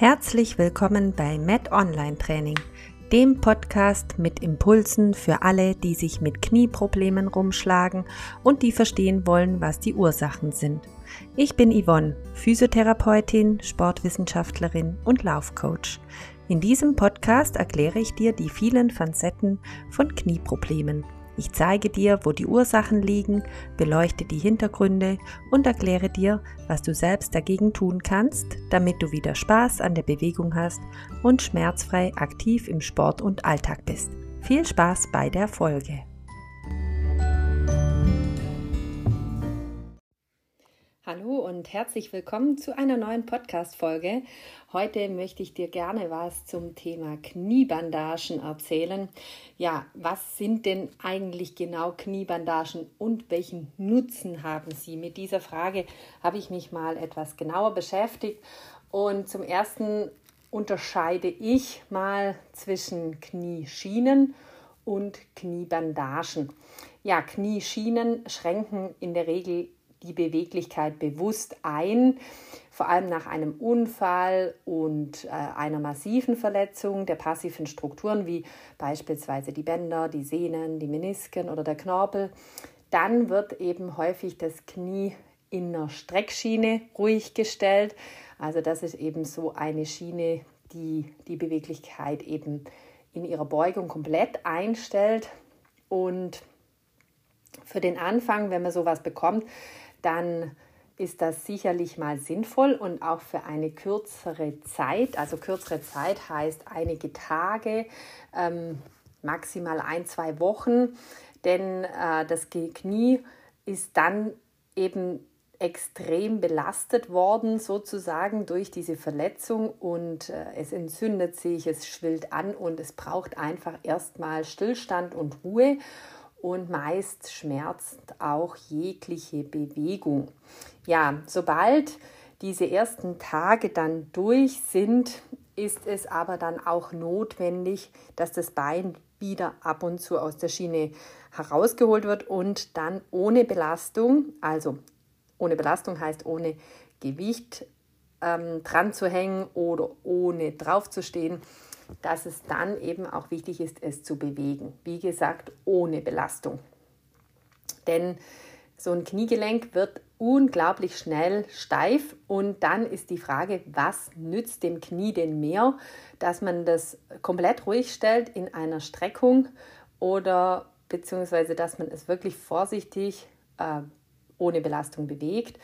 Herzlich willkommen bei Med Online Training, dem Podcast mit Impulsen für alle, die sich mit Knieproblemen rumschlagen und die verstehen wollen, was die Ursachen sind. Ich bin Yvonne, Physiotherapeutin, Sportwissenschaftlerin und Laufcoach. In diesem Podcast erkläre ich dir die vielen Facetten von Knieproblemen ich zeige dir, wo die Ursachen liegen, beleuchte die Hintergründe und erkläre dir, was du selbst dagegen tun kannst, damit du wieder Spaß an der Bewegung hast und schmerzfrei aktiv im Sport und Alltag bist. Viel Spaß bei der Folge. Hallo und herzlich willkommen zu einer neuen Podcast-Folge. Heute möchte ich dir gerne was zum Thema Kniebandagen erzählen. Ja, was sind denn eigentlich genau Kniebandagen und welchen Nutzen haben sie? Mit dieser Frage habe ich mich mal etwas genauer beschäftigt und zum ersten unterscheide ich mal zwischen Knieschienen und Kniebandagen. Ja, Knieschienen schränken in der Regel die Beweglichkeit bewusst ein, vor allem nach einem Unfall und äh, einer massiven Verletzung der passiven Strukturen wie beispielsweise die Bänder, die Sehnen, die Menisken oder der Knorpel. Dann wird eben häufig das Knie in einer Streckschiene ruhig gestellt. Also das ist eben so eine Schiene, die die Beweglichkeit eben in ihrer Beugung komplett einstellt. Und für den Anfang, wenn man sowas bekommt, dann ist das sicherlich mal sinnvoll und auch für eine kürzere Zeit. Also kürzere Zeit heißt einige Tage, ähm, maximal ein, zwei Wochen, denn äh, das Knie ist dann eben extrem belastet worden, sozusagen durch diese Verletzung und äh, es entzündet sich, es schwillt an und es braucht einfach erstmal Stillstand und Ruhe und meist schmerzt auch jegliche Bewegung. Ja, sobald diese ersten Tage dann durch sind, ist es aber dann auch notwendig, dass das Bein wieder ab und zu aus der Schiene herausgeholt wird und dann ohne Belastung, also ohne Belastung heißt ohne Gewicht ähm, dran zu hängen oder ohne drauf zu stehen, dass es dann eben auch wichtig ist, es zu bewegen. Wie gesagt, ohne Belastung. Denn so ein Kniegelenk wird unglaublich schnell steif und dann ist die Frage, was nützt dem Knie denn mehr, dass man das komplett ruhig stellt in einer Streckung oder beziehungsweise dass man es wirklich vorsichtig äh, ohne Belastung bewegt.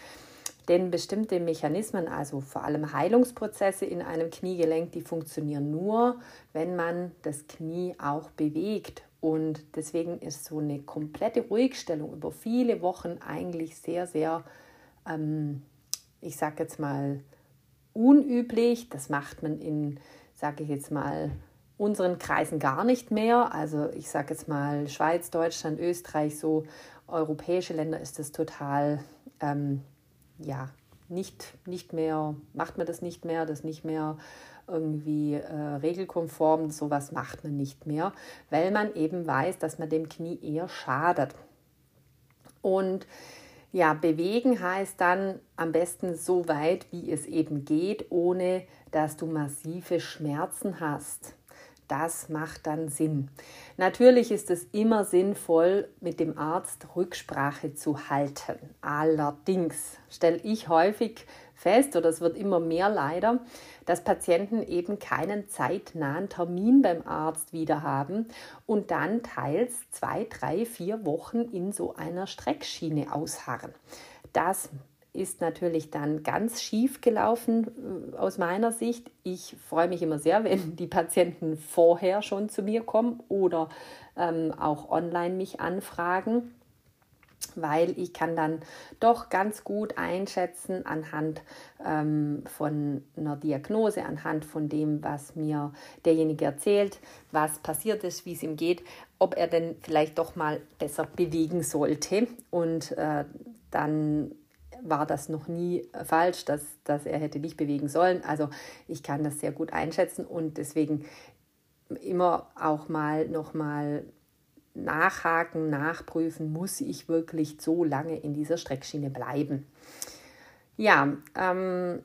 Denn bestimmte Mechanismen, also vor allem Heilungsprozesse in einem Kniegelenk, die funktionieren nur, wenn man das Knie auch bewegt. Und deswegen ist so eine komplette Ruhigstellung über viele Wochen eigentlich sehr, sehr, ähm, ich sage jetzt mal, unüblich. Das macht man in, sage ich jetzt mal, unseren Kreisen gar nicht mehr. Also ich sage jetzt mal Schweiz, Deutschland, Österreich, so europäische Länder ist das total ähm, ja, nicht, nicht mehr, macht man das nicht mehr, das nicht mehr irgendwie äh, regelkonform, sowas macht man nicht mehr, weil man eben weiß, dass man dem Knie eher schadet. Und ja, bewegen heißt dann am besten so weit, wie es eben geht, ohne dass du massive Schmerzen hast. Das macht dann Sinn. Natürlich ist es immer sinnvoll, mit dem Arzt Rücksprache zu halten. Allerdings stelle ich häufig fest, oder es wird immer mehr leider, dass Patienten eben keinen zeitnahen Termin beim Arzt wieder haben und dann teils zwei, drei, vier Wochen in so einer Streckschiene ausharren. Das ist natürlich dann ganz schief gelaufen äh, aus meiner Sicht. Ich freue mich immer sehr, wenn die Patienten vorher schon zu mir kommen oder ähm, auch online mich anfragen, weil ich kann dann doch ganz gut einschätzen anhand ähm, von einer Diagnose, anhand von dem, was mir derjenige erzählt, was passiert ist, wie es ihm geht, ob er denn vielleicht doch mal besser bewegen sollte und äh, dann war das noch nie falsch, dass, dass er hätte nicht bewegen sollen. Also ich kann das sehr gut einschätzen und deswegen immer auch mal nochmal nachhaken, nachprüfen, muss ich wirklich so lange in dieser Streckschiene bleiben. Ja, ähm,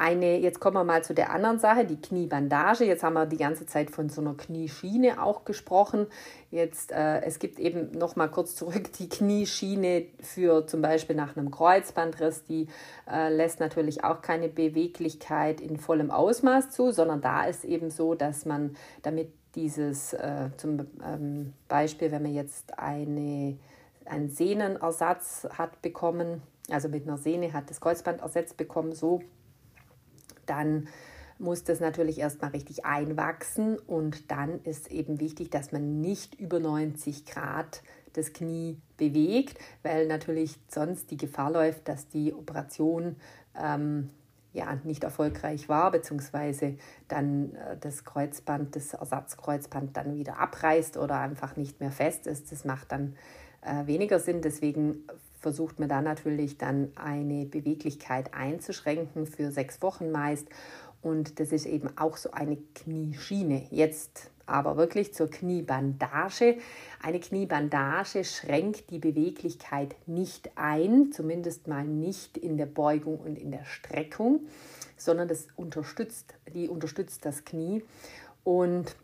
eine, jetzt kommen wir mal zu der anderen Sache, die Kniebandage. Jetzt haben wir die ganze Zeit von so einer Knieschiene auch gesprochen. Jetzt, äh, es gibt eben noch mal kurz zurück die Knieschiene für zum Beispiel nach einem Kreuzbandriss. Die äh, lässt natürlich auch keine Beweglichkeit in vollem Ausmaß zu, sondern da ist eben so, dass man damit dieses äh, zum ähm, Beispiel, wenn man jetzt eine, einen Sehnenersatz hat bekommen, also mit einer Sehne hat das Kreuzband ersetzt bekommen, so dann muss das natürlich erstmal richtig einwachsen und dann ist eben wichtig, dass man nicht über 90 Grad das Knie bewegt, weil natürlich sonst die Gefahr läuft, dass die Operation ähm, ja, nicht erfolgreich war, beziehungsweise dann äh, das Kreuzband, das Ersatzkreuzband dann wieder abreißt oder einfach nicht mehr fest ist. Das macht dann äh, weniger Sinn. Deswegen versucht man da natürlich dann eine Beweglichkeit einzuschränken für sechs Wochen meist. Und das ist eben auch so eine Knieschiene. Jetzt aber wirklich zur Kniebandage. Eine Kniebandage schränkt die Beweglichkeit nicht ein, zumindest mal nicht in der Beugung und in der Streckung, sondern das unterstützt, die unterstützt das Knie. Und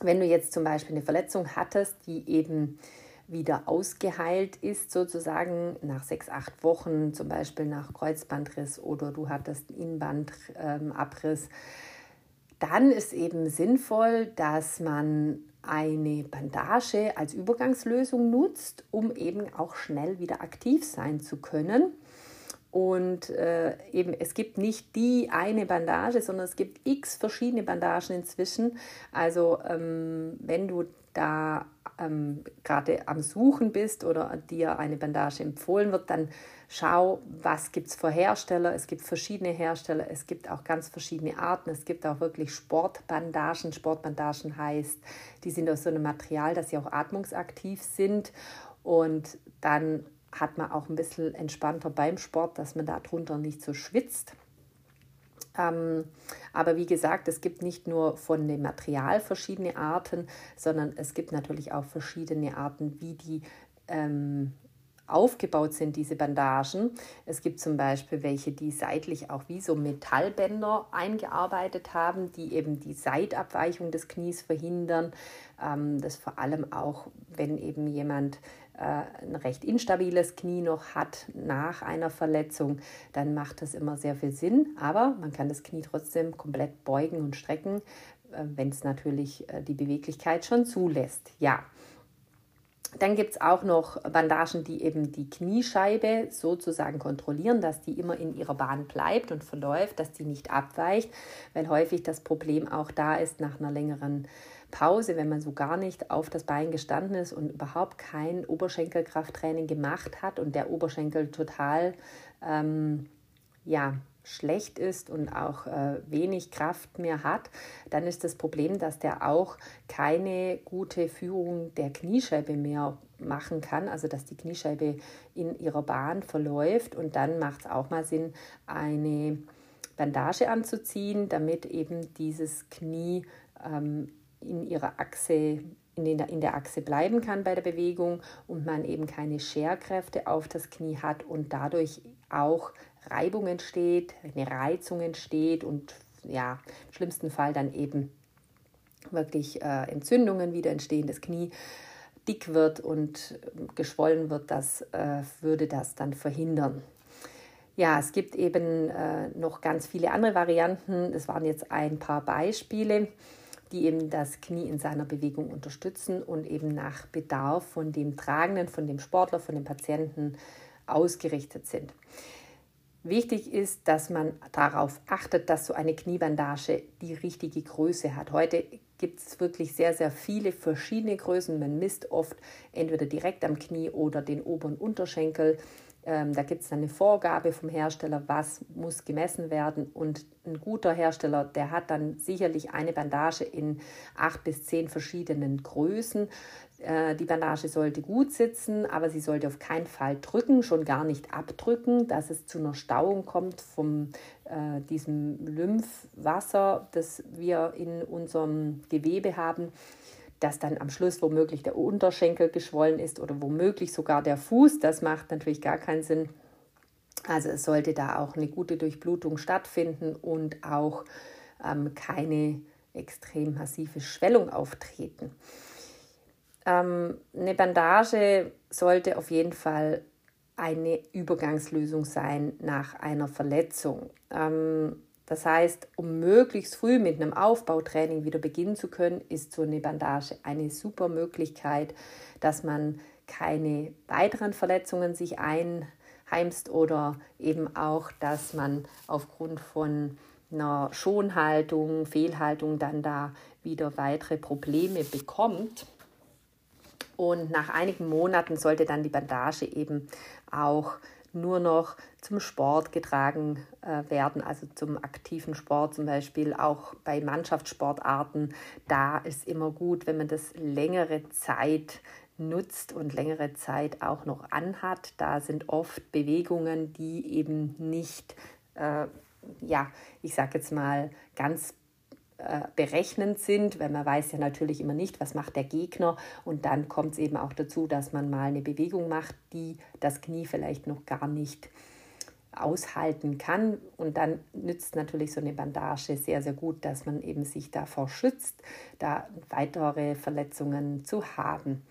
wenn du jetzt zum Beispiel eine Verletzung hattest, die eben wieder ausgeheilt ist, sozusagen nach sechs, acht Wochen, zum Beispiel nach Kreuzbandriss oder du hattest Innenbandabriss, dann ist eben sinnvoll, dass man eine Bandage als Übergangslösung nutzt, um eben auch schnell wieder aktiv sein zu können. Und äh, eben, es gibt nicht die eine Bandage, sondern es gibt x verschiedene Bandagen inzwischen. Also ähm, wenn du da ähm, gerade am Suchen bist oder dir eine Bandage empfohlen wird, dann schau, was gibt es für Hersteller. Es gibt verschiedene Hersteller, es gibt auch ganz verschiedene Arten. Es gibt auch wirklich Sportbandagen. Sportbandagen heißt, die sind aus so einem Material, dass sie auch atmungsaktiv sind. Und dann hat man auch ein bisschen entspannter beim Sport, dass man darunter nicht so schwitzt. Ähm, aber wie gesagt, es gibt nicht nur von dem Material verschiedene Arten, sondern es gibt natürlich auch verschiedene Arten, wie die ähm, aufgebaut sind, diese Bandagen. Es gibt zum Beispiel welche, die seitlich auch wie so Metallbänder eingearbeitet haben, die eben die Seitabweichung des Knies verhindern. Ähm, das vor allem auch, wenn eben jemand äh, ein recht instabiles Knie noch hat nach einer Verletzung, dann macht das immer sehr viel Sinn. Aber man kann das Knie trotzdem komplett beugen und strecken, äh, wenn es natürlich äh, die Beweglichkeit schon zulässt. Ja. Dann gibt es auch noch Bandagen, die eben die Kniescheibe sozusagen kontrollieren, dass die immer in ihrer Bahn bleibt und verläuft, dass die nicht abweicht, weil häufig das Problem auch da ist nach einer längeren Pause, wenn man so gar nicht auf das Bein gestanden ist und überhaupt kein Oberschenkelkrafttraining gemacht hat und der Oberschenkel total ähm, ja, schlecht ist und auch äh, wenig Kraft mehr hat, dann ist das Problem, dass der auch keine gute Führung der Kniescheibe mehr machen kann, also dass die Kniescheibe in ihrer Bahn verläuft. Und dann macht es auch mal Sinn, eine Bandage anzuziehen, damit eben dieses Knie ähm, in ihrer Achse, in, den, in der Achse bleiben kann bei der Bewegung und man eben keine Scherkräfte auf das Knie hat und dadurch auch Reibung entsteht, eine Reizung entsteht und ja, im schlimmsten Fall dann eben wirklich äh, Entzündungen wieder entstehen, das Knie dick wird und geschwollen wird, das äh, würde das dann verhindern. Ja, es gibt eben äh, noch ganz viele andere Varianten. Das waren jetzt ein paar Beispiele die eben das Knie in seiner Bewegung unterstützen und eben nach Bedarf von dem Tragenden, von dem Sportler, von dem Patienten ausgerichtet sind. Wichtig ist, dass man darauf achtet, dass so eine Kniebandage die richtige Größe hat. Heute gibt es wirklich sehr, sehr viele verschiedene Größen. Man misst oft entweder direkt am Knie oder den oberen Unterschenkel. Ähm, da gibt es eine Vorgabe vom Hersteller, was muss gemessen werden. Und ein guter Hersteller, der hat dann sicherlich eine Bandage in acht bis zehn verschiedenen Größen. Äh, die Bandage sollte gut sitzen, aber sie sollte auf keinen Fall drücken, schon gar nicht abdrücken, dass es zu einer Stauung kommt von äh, diesem Lymphwasser, das wir in unserem Gewebe haben dass dann am Schluss womöglich der Unterschenkel geschwollen ist oder womöglich sogar der Fuß. Das macht natürlich gar keinen Sinn. Also es sollte da auch eine gute Durchblutung stattfinden und auch ähm, keine extrem massive Schwellung auftreten. Ähm, eine Bandage sollte auf jeden Fall eine Übergangslösung sein nach einer Verletzung. Ähm, das heißt, um möglichst früh mit einem Aufbautraining wieder beginnen zu können, ist so eine Bandage eine super Möglichkeit, dass man keine weiteren Verletzungen sich einheimst oder eben auch, dass man aufgrund von einer Schonhaltung, Fehlhaltung dann da wieder weitere Probleme bekommt. Und nach einigen Monaten sollte dann die Bandage eben auch nur noch zum Sport getragen äh, werden, also zum aktiven Sport zum Beispiel, auch bei Mannschaftssportarten. Da ist immer gut, wenn man das längere Zeit nutzt und längere Zeit auch noch anhat. Da sind oft Bewegungen, die eben nicht, äh, ja, ich sage jetzt mal, ganz berechnend sind, weil man weiß ja natürlich immer nicht, was macht der Gegner und dann kommt es eben auch dazu, dass man mal eine Bewegung macht, die das Knie vielleicht noch gar nicht aushalten kann und dann nützt natürlich so eine Bandage sehr, sehr gut, dass man eben sich davor schützt, da weitere Verletzungen zu haben.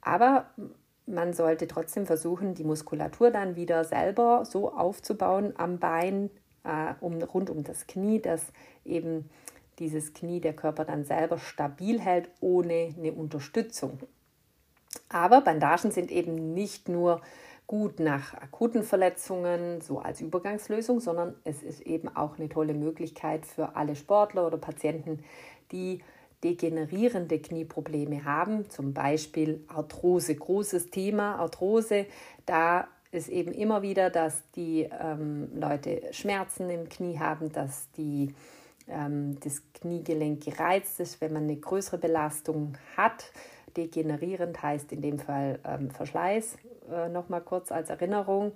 Aber man sollte trotzdem versuchen, die Muskulatur dann wieder selber so aufzubauen am Bein, äh, um, rund um das Knie, dass eben dieses Knie der Körper dann selber stabil hält, ohne eine Unterstützung. Aber Bandagen sind eben nicht nur gut nach akuten Verletzungen, so als Übergangslösung, sondern es ist eben auch eine tolle Möglichkeit für alle Sportler oder Patienten, die degenerierende Knieprobleme haben, zum Beispiel Arthrose. Großes Thema, Arthrose, da ist eben immer wieder, dass die ähm, Leute Schmerzen im Knie haben, dass die ähm, das Kniegelenk gereizt ist, wenn man eine größere Belastung hat. Degenerierend heißt in dem Fall ähm, Verschleiß, äh, nochmal kurz als Erinnerung.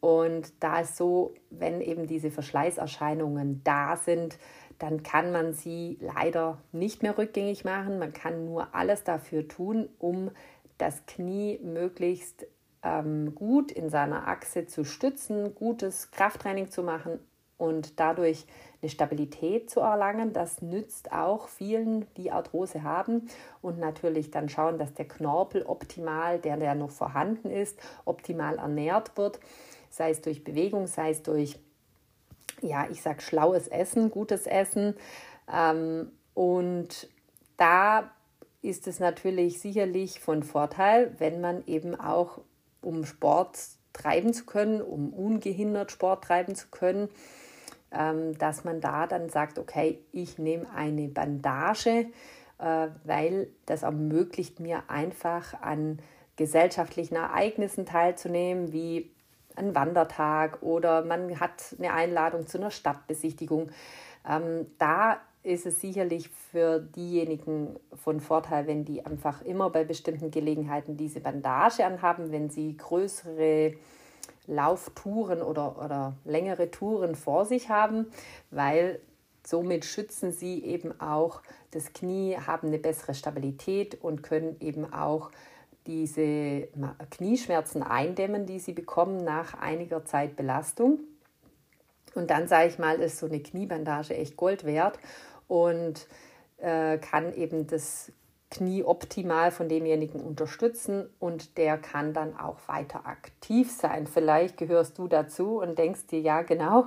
Und da ist so, wenn eben diese Verschleißerscheinungen da sind, dann kann man sie leider nicht mehr rückgängig machen. Man kann nur alles dafür tun, um das Knie möglichst ähm, gut in seiner Achse zu stützen, gutes Krafttraining zu machen und dadurch eine Stabilität zu erlangen. Das nützt auch vielen, die Arthrose haben und natürlich dann schauen, dass der Knorpel optimal, der, der noch vorhanden ist, optimal ernährt wird, sei es durch Bewegung, sei es durch, ja, ich sage schlaues Essen, gutes Essen. Ähm, und da ist es natürlich sicherlich von Vorteil, wenn man eben auch, um Sport treiben zu können, um ungehindert Sport treiben zu können, dass man da dann sagt, okay, ich nehme eine Bandage, äh, weil das ermöglicht mir einfach an gesellschaftlichen Ereignissen teilzunehmen, wie ein Wandertag oder man hat eine Einladung zu einer Stadtbesichtigung. Ähm, da ist es sicherlich für diejenigen von Vorteil, wenn die einfach immer bei bestimmten Gelegenheiten diese Bandage anhaben, wenn sie größere Lauftouren oder, oder längere Touren vor sich haben, weil somit schützen sie eben auch das Knie, haben eine bessere Stabilität und können eben auch diese Knieschmerzen eindämmen, die sie bekommen nach einiger Zeit Belastung. Und dann sage ich mal, ist so eine Kniebandage echt Gold wert und äh, kann eben das Knie optimal von demjenigen unterstützen und der kann dann auch weiter aktiv sein. Vielleicht gehörst du dazu und denkst dir, ja genau,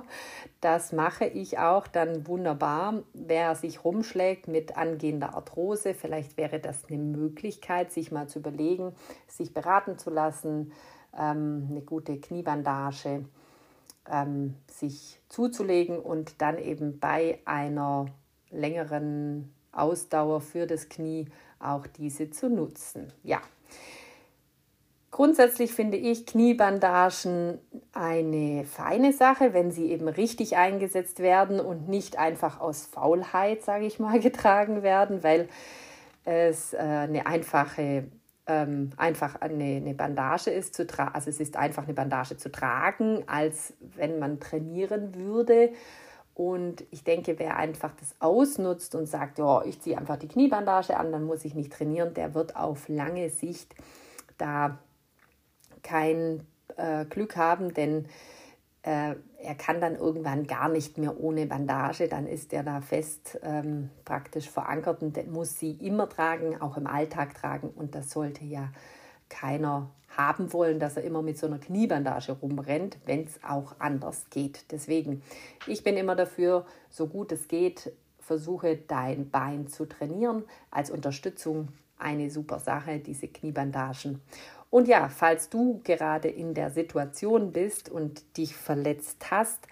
das mache ich auch dann wunderbar. Wer sich rumschlägt mit angehender Arthrose, vielleicht wäre das eine Möglichkeit, sich mal zu überlegen, sich beraten zu lassen, ähm, eine gute Kniebandage ähm, sich zuzulegen und dann eben bei einer längeren Ausdauer für das Knie auch diese zu nutzen. Ja. Grundsätzlich finde ich Kniebandagen eine feine Sache, wenn sie eben richtig eingesetzt werden und nicht einfach aus Faulheit, sage ich mal, getragen werden, weil es äh, eine einfache ähm, einfach eine, eine Bandage ist zu tragen. Also es ist einfach eine Bandage zu tragen, als wenn man trainieren würde. Und ich denke, wer einfach das ausnutzt und sagt, ja, ich ziehe einfach die Kniebandage an, dann muss ich nicht trainieren, der wird auf lange Sicht da kein äh, Glück haben, denn äh, er kann dann irgendwann gar nicht mehr ohne Bandage, dann ist er da fest ähm, praktisch verankert und muss sie immer tragen, auch im Alltag tragen. Und das sollte ja keiner haben wollen, dass er immer mit so einer Kniebandage rumrennt, wenn es auch anders geht. Deswegen, ich bin immer dafür, so gut es geht, versuche dein Bein zu trainieren. Als Unterstützung eine super Sache, diese Kniebandagen. Und ja, falls du gerade in der Situation bist und dich verletzt hast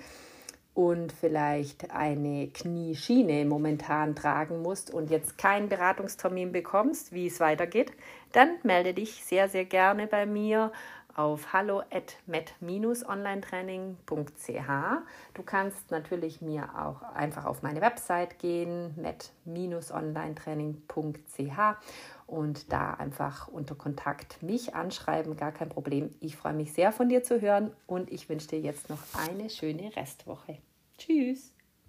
und vielleicht eine Knieschiene momentan tragen musst und jetzt keinen Beratungstermin bekommst, wie es weitergeht, dann melde dich sehr, sehr gerne bei mir auf hallo at met-onlinetraining.ch. Du kannst natürlich mir auch einfach auf meine Website gehen, met-onlinetraining.ch und da einfach unter Kontakt mich anschreiben, gar kein Problem. Ich freue mich sehr von dir zu hören und ich wünsche dir jetzt noch eine schöne Restwoche. Tschüss!